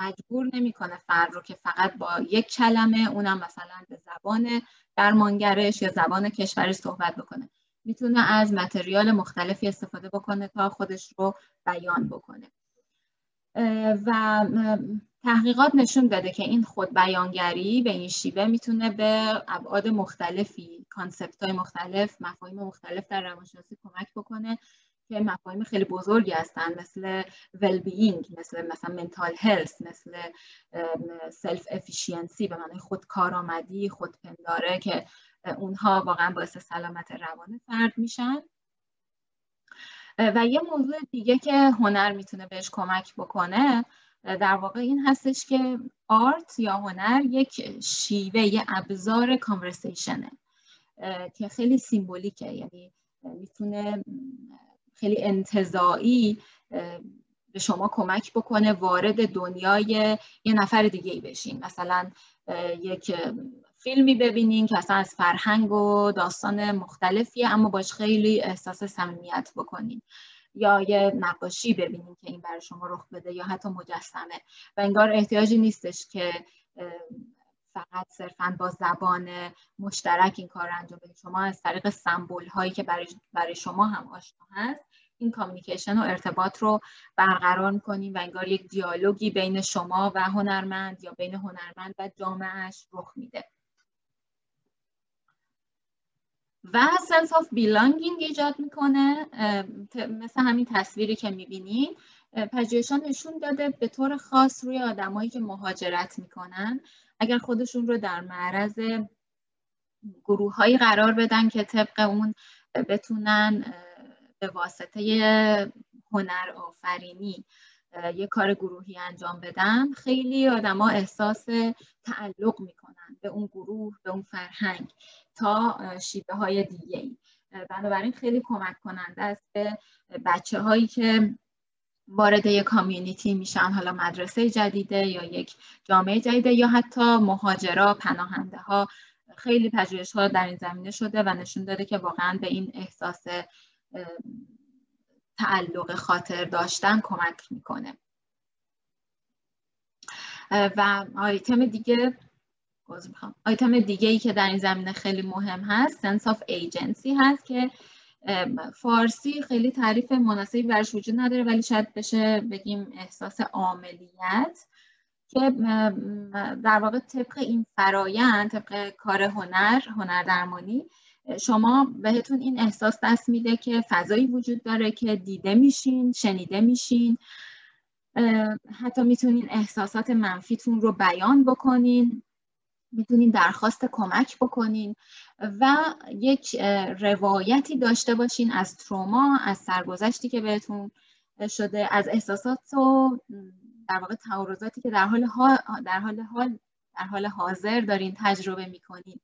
B: مجبور نمی‌کنه فرد رو که فقط با یک کلمه اونم مثلا به زبان درمانگرش یا زبان کشورش صحبت بکنه. می‌تونه از متریال مختلفی استفاده بکنه تا خودش رو بیان بکنه. و تحقیقات نشون داده که این خود بیانگری به این شیوه می‌تونه به ابعاد مختلفی کانسپت های مختلف مفاهیم مختلف در روانشناسی کمک بکنه که مفاهیم خیلی بزرگی هستن مثل well-being مثل مثلا mental health مثل self-efficiency به معنی خود کارآمدی خود پنداره که اونها واقعا باعث سلامت روان فرد میشن. و یه موضوع دیگه که هنر می‌تونه بهش کمک بکنه در واقع این هستش که art یا هنر یک شیوه یه ابزار conversation ه که خیلی سیمبولیکه. یعنی می‌تونه خیلی انتظایی به شما کمک بکنه وارد دنیای یه نفر دیگه ای بشین. مثلا یک فیلمی ببینین که اصلا از فرهنگ و داستان مختلفیه اما باش خیلی احساس صمیمیت بکنین. یا یه نقاشی ببینین که این برای شما رخ بده یا حتی مجسمه. و انگار احتیاجی نیستش که فقط صرفا با زبان مشترک این کار انجام بدید شما از طریق سمبول هایی که برای, برای شما هم آشنا هست این communication و ارتباط رو برقرار می‌کنیم و انگار یک دیالوگی بین شما و هنرمند یا بین هنرمند و جامعه‌ش رخ میده. و sense of belonging ایجاد می‌کنه مثل همین تصویری که می‌بینید پژوهشا نشون داده به طور خاص روی آدمایی که مهاجرت می‌کنن. اگر خودشون رو در معرض گروه قرار بدن که طبق اون بتونن به واسطه هنر آفرینی. یه کار گروهی انجام بدن خیلی آدما احساس تعلق می‌کنن به اون گروه به اون فرهنگ تا شیبه های دیگه ای بنابراین خیلی کمک کننده است به بچه هایی که وارد یک کامیونیتی میشن حالا مدرسه جدیده یا یک جامعه جدیده یا حتی مهاجرا پناهنده ها خیلی پژوهش ها در این زمینه شده و نشون داده که واقعا به این احساس تعلق خاطر داشتن کمک می‌کنه. و آیتم دیگه آیتم دیگه ای که در این زمینه خیلی مهم هست sense of agency هست که فارسی خیلی تعریف مناسبی برش وجود نداره ولی شاید بشه بگیم احساس عاملیت که در واقع طبق این فرایند طبق کار هنر هنر درمانی شما بهتون این احساس دست میده که فضایی وجود داره که دیده میشین شنیده میشین. حتی می‌تونین احساسات منفیتون رو بیان بکنین می‌تونین درخواست کمک بکنین و یک روایتی داشته باشین از تروما از سرگذشتی که بهتون شده از احساسات و در واقع تعارضاتی که در حال در حال حال در حال حاضر دارین تجربه می‌کنین.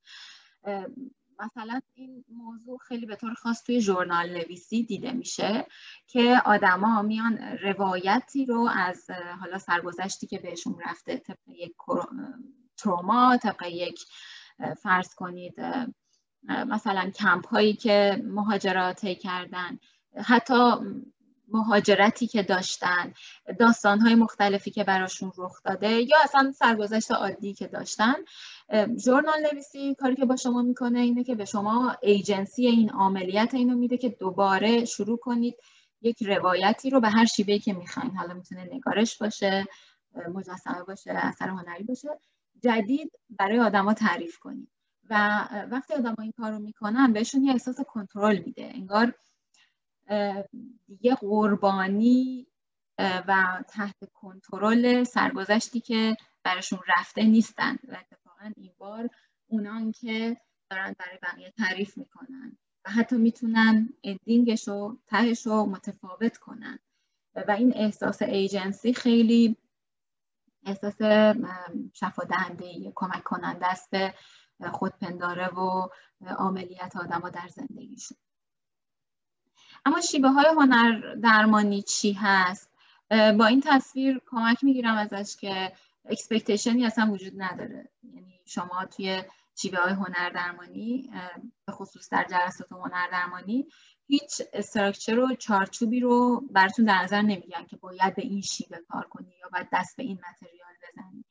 B: مثلا این موضوع خیلی به طور خاص توی ژورنال نویسی دیده میشه که آدما میان روایتی رو از حالا سرگذشتی که بهشون رفته طبق یک تروما طبق یک فرض کنید مثلا کمپ هایی که مهاجرات کردن حتی مهاجرتی که داشتن داستان های مختلفی که براشون رخ داده یا اصلا سرگذشت عادی که داشتن. ژورنال نویسی کاری که با شما می‌کنه اینه که به شما ایجنسی این عملیات اینو میده که دوباره شروع کنید یک روایتی رو به هر شیوهی که می‌خواین. حالا می‌تونه نگارش باشه مجسمه باشه اثر هنری باشه. جدید برای آدما تعریف کنید. و وقتی آدما این کار رو می‌کنن بهشون یه احساس کنترل میده. انگار دیگه قربانی و تحت کنترل سرگذشتی که براشون رفته نیستن. و اتفاقا این بار اونان که دارن برای بقیه تعریف می‌کنن و حتی می‌تونن اندینگش و تهش رو متفاوت کنن. و این احساس ایجنسی خیلی احساس شفا دهنده کمک کننده است به خودپنداره و عاملیت آدما در زندگیشون. اما شیوه های هنر درمانی چی هست؟ با این تصویر کمک می‌گیرم ازش که expectation ی اصلا وجود نداره. یعنی شما توی شیوه های هنر درمانی به خصوص در جلسات هنر درمانی هیچ structure و چارچوبی رو براتون در نظر نمی‌گیرن که باید به این شیوه کار کنی یا باید دست به این material بزنی.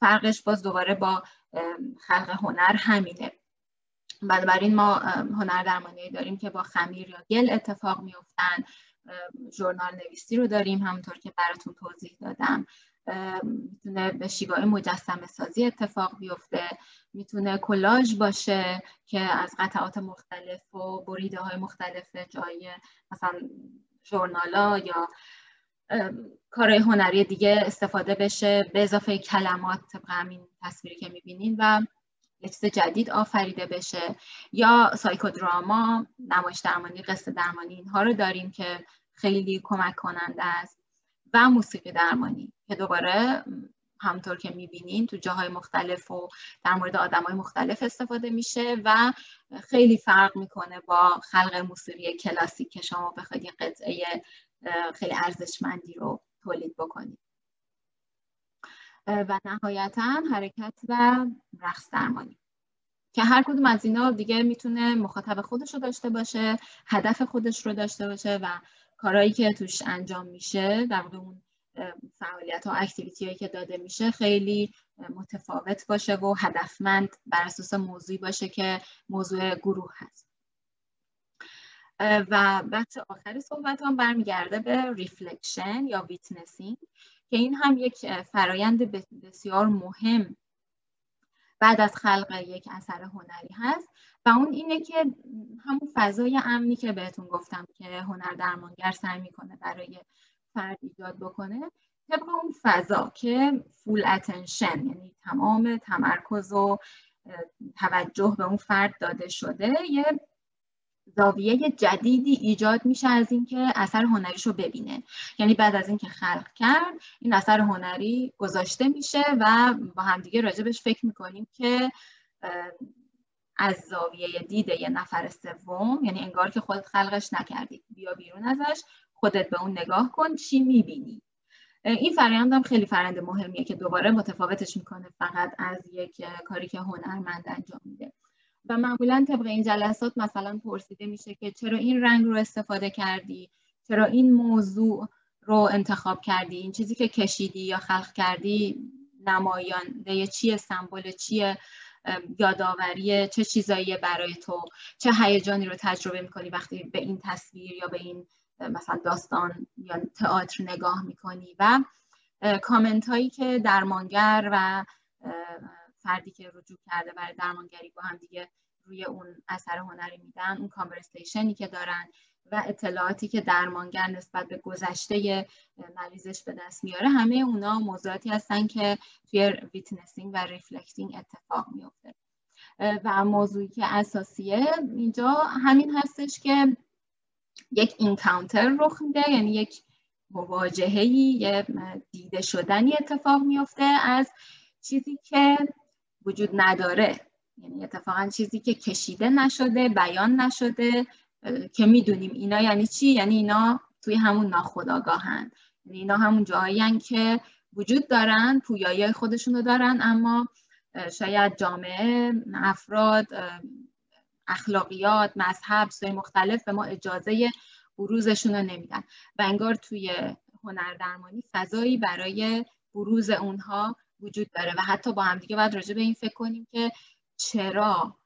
B: فرقش باز دوباره با خلق هنر همینه. بنابراین ما هنر درمانی داریم که با خمیر یا گل اتفاق میفتن ژورنال نویسی رو داریم همونطور که براتون توضیح دادم. می‌تونه به شیوه مجسم سازی اتفاق بیفته. می‌تونه کلاژ باشه که از قطعات مختلف و بریده های مختلف جای مثلا ژورنالا یا کارهای هنری دیگه استفاده بشه به اضافه کلمات طبق همین تصویری که می‌بینین. و یه چیز جدید آفریده بشه یا سایکودراما نمایش درمانی قصه درمانی اینها رو داریم که خیلی کمک کننده است. و موسیقی درمانی که دوباره همطور که می‌بینین تو جاهای مختلف و در مورد آدم های مختلف استفاده میشه و خیلی فرق می‌کنه با خلق موسیقی کلاسیک که شما بخواید یه قطعه خیلی ارزشمندی رو تولید بکنید. و نهایتا حرکت و رقص درمانی. که هر کدوم از اینا دیگه می‌تونه مخاطب خودش رو داشته باشه هدف خودش رو داشته باشه و کارهایی که توش انجام میشه در واقع اون فعالیت ها اکتیویتی هایی که داده میشه خیلی متفاوت باشه و هدفمند بر اساس موضوعی باشه که موضوع گروه هست. و بحث آخر صحبت هم برمیگرده به reflection یا witnessing که این هم یک فرایند بسیار مهم بعد از خلق یک اثر هنری هست و اون اینه که همون فضای امنی که بهتون گفتم که هنر درمانگر سعی می‌کنه برای فرد ایجاد بکنه طبق اون فضا که full attention یعنی تمام تمرکز و توجه به اون فرد داده شده یه زاویه جدیدی ایجاد میشه از اینکه اثر هنریش رو ببینه. یعنی بعد از اینکه خلق کرد این اثر هنری گذاشته میشه و با همدیگه راجبش فکر می‌کنیم که از زاویه دید یه نفر سوم یعنی انگار که خودت خلقش نکردی. بیا بیرون ازش خودت به اون نگاه کن چی می‌بینی. این فرایند هم خیلی فرند مهمیه که دوباره متفاوتش می‌کنه فقط از یک کاری که هنرمند انجام میده. و معمولا طبق این جلسات مثلا پرسیده میشه که چرا این رنگ رو استفاده کردی؟ چرا این موضوع رو انتخاب کردی؟ این چیزی که کشیدی یا خلق کردی نمایانده چیه؟ سمبل چیه؟ یادآوری چه چیزایی برای تو؟ چه هیجانی رو تجربه می‌کنی وقتی به این تصویر یا به این مثلا داستان یا تئاتر نگاه می‌کنی؟ و کامنت هایی که درمانگر و فردی که رجوع کرده برای درمانگری با هم دیگه روی اون اثر هنری میدن اون conversation ی که دارن و اطلاعاتی که درمانگر نسبت به گذشته مریضش به دست میاره همه اونا موضوعاتی هستن که توی witnessing و reflecting اتفاق میفته. و موضوعی که اساسیه اینجا همین هستش که یک encounter رخ میده یعنی یک مواجهه‌ی یه دیده شدنی اتفاق میفته از چیزی که وجود نداره. یعنی اتفاقا چیزی که کشیده نشده بیان نشده که می‌دونیم اینا یعنی چی؟ یعنی اینا توی همون ناخداگاهن یعنی اینا همون جاهایی که وجود دارن پویایی خودشون رو دارن اما شاید جامعه افراد اخلاقیات مذهب سوی مختلف به ما اجازه بروزشون رو نمیدن. و انگار توی هنر درمانی فضایی برای بروز اونها وجود داره و حتی با همدیگه باید راجع به این فکر کنیم که چرا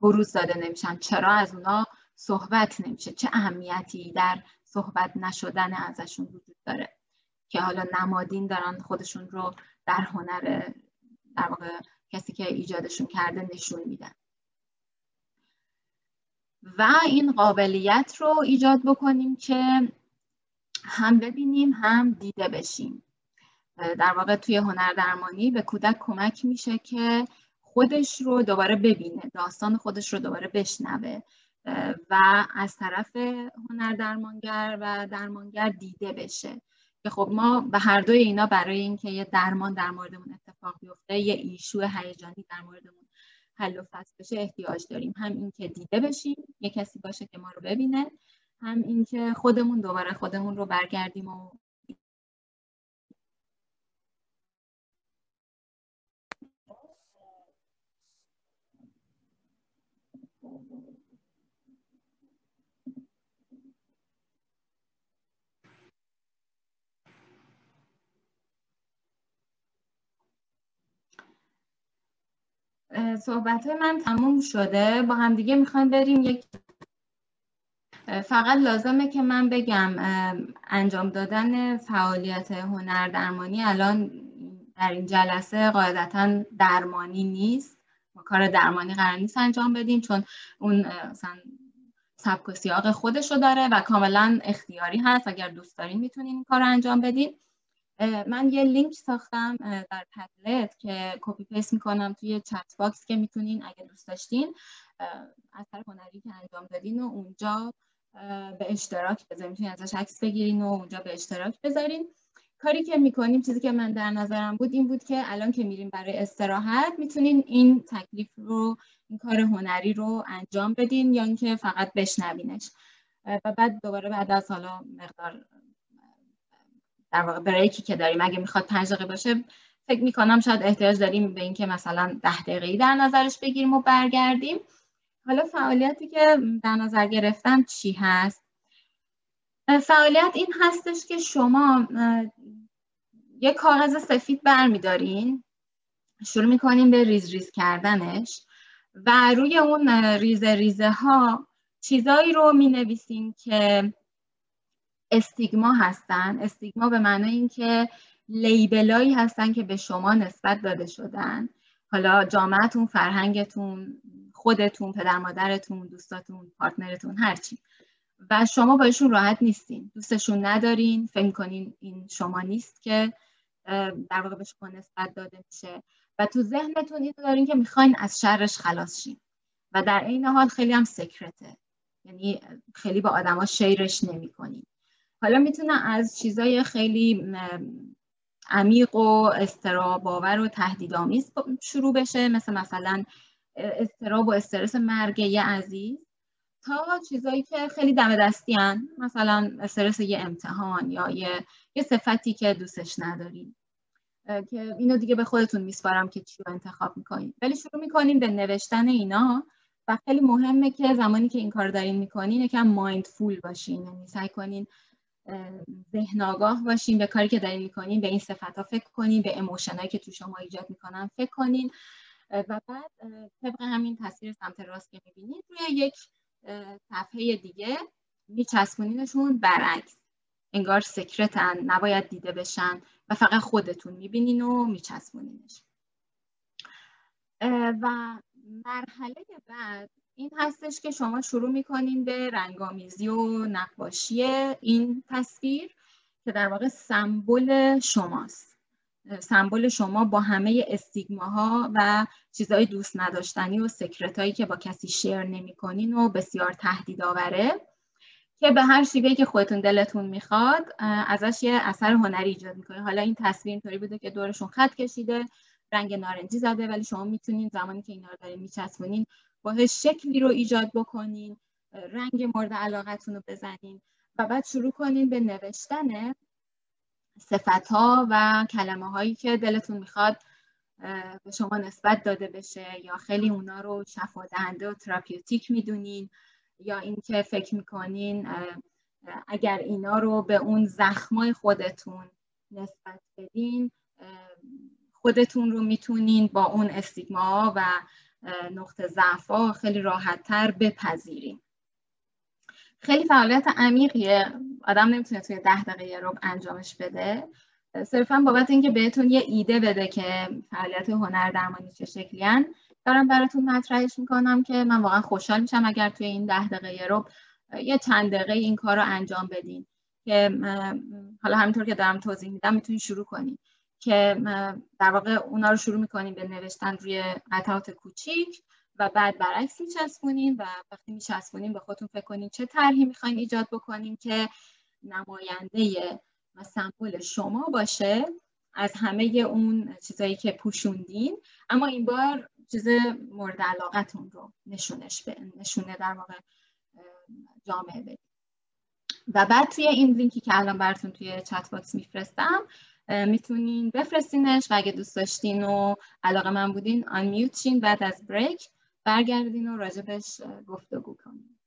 B: بروز داده نمیشن چرا از اونا صحبت نمیشه چه اهمیتی در صحبت نشدن ازشون وجود داره که حالا نمادین دارن خودشون رو در هنر در واقع کسی که ایجادشون کرده نشون میدن. و این قابلیت رو ایجاد بکنیم که هم ببینیم هم دیده بشیم. در واقع توی هنر درمانی به کودک کمک میشه که خودش رو دوباره ببینه داستان خودش رو دوباره بشنوه و از طرف هنر درمانگر و درمانگر دیده بشه. که خب ما به هر دوی اینا برای اینکه یه درمان در موردمون اتفاق بیفته یه ایشو هیجانی در موردمون حل و فصل بشه احتیاج داریم. هم اینکه دیده بشیم یه کسی باشه که ما رو ببینه هم اینکه خودمون دوباره خودمون رو برگردیم و صحبت من تموم شده. با همدیگه می‌خوایم بریم یک فقط لازمه که من بگم انجام دادن فعالیت هنر درمانی الان در این جلسه قاعدتا درمانی نیست. ما کار درمانی قرار نیست انجام بدیم چون اون سبک و سیاق خودش رو داره و کاملا اختیاری هست. اگر دوست دارین می‌تونین این کار رو انجام بدین. من یه لینک ساختم در Padlet که copy paste می‌کنم توی chat box که می‌تونین اگه دوست داشتین اثر هنری که انجام دادین و اونجا به اشتراک بذارین. می‌تونین ازش عکس بگیرین و اونجا به اشتراک بذارین. کاری که می‌کنیم چیزی که من در نظرم بود این بود که الان که میریم برای استراحت می‌تونین این تکلیف رو این کار هنری رو انجام بدین یا اینکه فقط بشنوینش. و بعد دوباره بعد از حالا مقدار در واقع بریکی که داریم اگه می‌خواد پنج دقیقه باشه فکر می‌کنم شاید احتیاج داریم به اینکه مثلا ده دقیقه در نظرش بگیریم و برگردیم. حالا فعالیتی که در نظر گرفتم چی هست؟ فعالیت این هستش که شما یک کاغذ سفید برمیدارین شروع می‌کنیم به ریز ریز کردنش و روی اون ریزه ریزه ها چیزایی رو می نویسیم که استیگما هستن. استیگما به معنای اینکه لیبلایی هستن که به شما نسبت داده شدن. حالا جامعتون فرهنگتون خودتون پدر مادرتون دوستاتون پارتنرتون هرچی و شما باشون راحت نیستین. دوستشون ندارین. فکر کنین این شما نیست که در واقع به شما نسبت داده میشه. و تو ذهنتون این دارین که می‌خواین از شرش خلاص شین. و در این حال خیلی هم سکرته یعنی خیلی با آدما شیرش نمی‌کنین. حالا می‌تونه از چیزای خیلی عمیق و استراباور و تهدیدآمیز شروع بشه. مثل مثلا استراب و استرس مرگ یه عزیز تا چیزایی که خیلی دم دستی هن. مثلا استرس یه امتحان یا یه, یه صفتی که دوستش ندارین که اینو دیگه به خودتون میسپارم که چی رو انتخاب می‌کنین. ولی شروع می‌کنین به نوشتن اینا و خیلی مهمه که زمانی که این کار دارین می‌کنین یکم مایندفول باشین. یعنی سعی کنین ذهن آگاه باشین به کاری که دارین می‌کنین به این صفت ها فکر کنین به اموشنایی که تو شما ایجاد می‌کنن فکر کنین. و بعد طبق همین تصویر سمت راست که می‌بینید روی یک صفحه دیگه میچسبونینشون برعکس. انگار سکرتن نباید دیده بشن و فقط خودتون می‌بینین و میچسبونینش. و مرحله بعد این هستش که شما شروع می‌کنین به رنگامیزی و نقاشی این تصویر که در واقع سمبل شماست. سمبل شما با همه استیگماها و چیزهای دوست نداشتنی و سکرتایی که با کسی شیر نمی‌کنین و بسیار تهدید آوره که به هر شیوهی که خودتون دلتون می‌خواد ازش یه اثر هنری ایجاد می‌کنه حالا این تصویر اینطوری بوده که دورشون خط کشیده رنگ نارنجی زده ولی شما می‌تونین زمانی که اینا رو دارین میچسبونین باهش شکلی رو ایجاد بکنین رنگ مورد علاقتون رو بزنین و بعد شروع کنین به نوشتن صفت ها و کلمه هایی که دلتون می‌خواد به شما نسبت داده بشه یا خیلی اونا رو شفا دهنده و تراپیوتیک می‌دونین یا اینکه فکر می‌کنین اگر اینا رو به اون زخمای خودتون نسبت بدین خودتون رو می‌تونین با اون استیگما و نقطه ضعفا خیلی راحتتر بپذیرین خیلی فعالیت عمیقیه. آدم نمی‌تونه توی ده دقیقه رو انجامش بده. صرفا بابت اینکه بهتون یه ایده بده که فعالیت هنر درمانی چه شکلیان دارم براتون مطرحش می‌کنم که من واقعا خوشحال میشم اگر توی این ده دقیقه رو یه چند دقیقه این کار رو انجام بدین. که حالا همینطور که دارم توضیح میدم می‌تونید شروع کنید که در واقع اونا رو شروع می‌کنیم به نوشتن روی قطعات کوچیک و بعد برعکس میچسبونیم و وقتی میچسبونیم به خودتون فکر کنیم چه طرحی می‌خواین ایجاد بکنیم که نماینده و سمبل شما باشه از همه اون چیزایی که پوشوندین. اما این بار چیز مورد علاقتون رو نشونش به نشونه در واقع جامعه بدید و بعد توی این لینکی که الان براتون توی chat box میفرستم می‌تونین بفرستینش و اگه دوست داشتین و علاقه‌مند بودین on شین بعد از break برگردین و راجبش گفتگو کنین.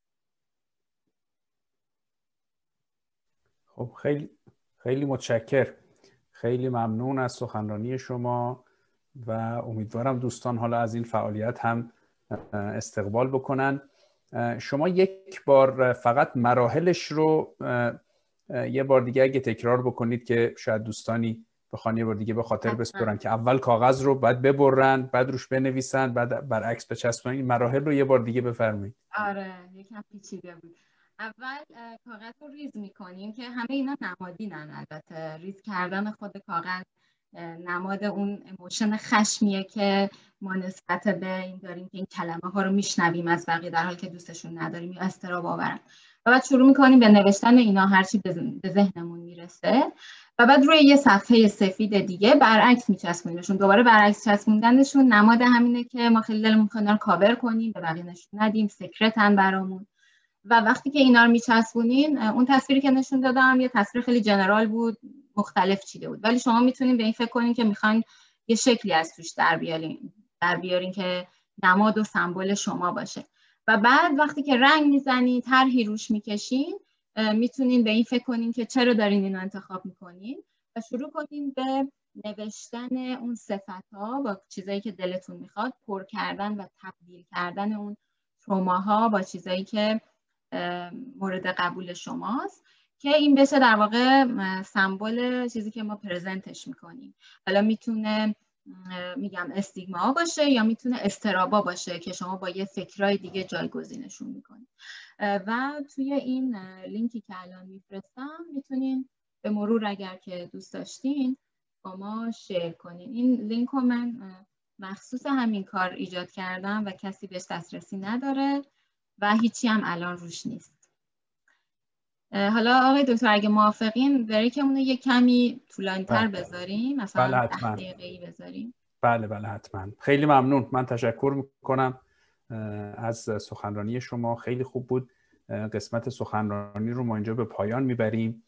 A: خب خیلی خیلی متشکر. خیلی ممنون از سخنرانی شما و امیدوارم دوستان حالا از این فعالیت هم استقبال بکنن. شما یک بار فقط مراحلش رو یه بار دیگه اگه تکرار بکنید که شاید دوستانی بخوان یه بار دیگه به خاطر بسپرن که اول کاغذ رو بعد ببرن بعد روش بنویسن بعد برعکس بچسبن این مراحل رو یه بار دیگه بفرمایید.
B: آره یکم پیچیده بود. اول کاغذ رو ریز می‌کنیم که همه اینا نمادینن البته. ریز کردن خود کاغذ نماد اون emotion خشمیه که ما نسبت به این داریم که این کلمه ها رو میشنویم از بقیه در حالی که دوستشون نداریم یا اضطراب آورن. و بعد شروع می‌کنیم به نوشتن اینا هرچی به ذهنمون می‌رسه. و بعد روی یه صفحه سفید دیگه برعکس میچسبونیمشون دوباره برعکس چسبوندنشون نماد همینه که ما خیلی دلمون می‌خواد کاور کنیم به بقیه نشون ندیم secret ن برامون. و وقتی که اینا رو میچسبونین اون تصویری که نشون دادم یه تصویر خیلی general بود مختلف چیده بود. ولی شما می‌تونین به این فکر کنین که می‌خواین یه شکلی از توش در بیارین در بیارین که نماد و سمبل شما باشه. و بعد وقتی که رنگ می‌زنین طرحی روش می‌کشین می‌تونین به این فکر کنین که چرا دارین اینو انتخاب می‌کنین و شروع کنین به نوشتن اون صفت ها با چیزایی که دلتون می‌خواد پر کردن و تبدیل کردن اون تروماها با چیزایی که مورد قبول شماست که این بشه در واقع سمبل چیزی که ما پرزنتش می‌کنیم. حالا می‌تونه میگم استیگما باشه یا می‌تونه استرابا باشه که شما با یه فکرای دیگه جایگزینشون می‌کنید. و توی این لینکی که الان میفرستم می‌تونین به مرور اگر که دوست داشتین با ما شیر کنین. این لینک رو من مخصوص همین کار ایجاد کردم و کسی بهش دسترسی نداره و هیچی هم الان روش نیست. حالا آقای دکتر اگه موافقین بریکمون رو یه کمی طولانی تر بله. بذاریم. مثلا بله حتما. بذاریم.
A: بله بله حتما. خیلی ممنون. من تشکر می‌کنم از سخنرانی شما. خیلی خوب بود قسمت سخنرانی رو ما اینجا به پایان می‌بریم.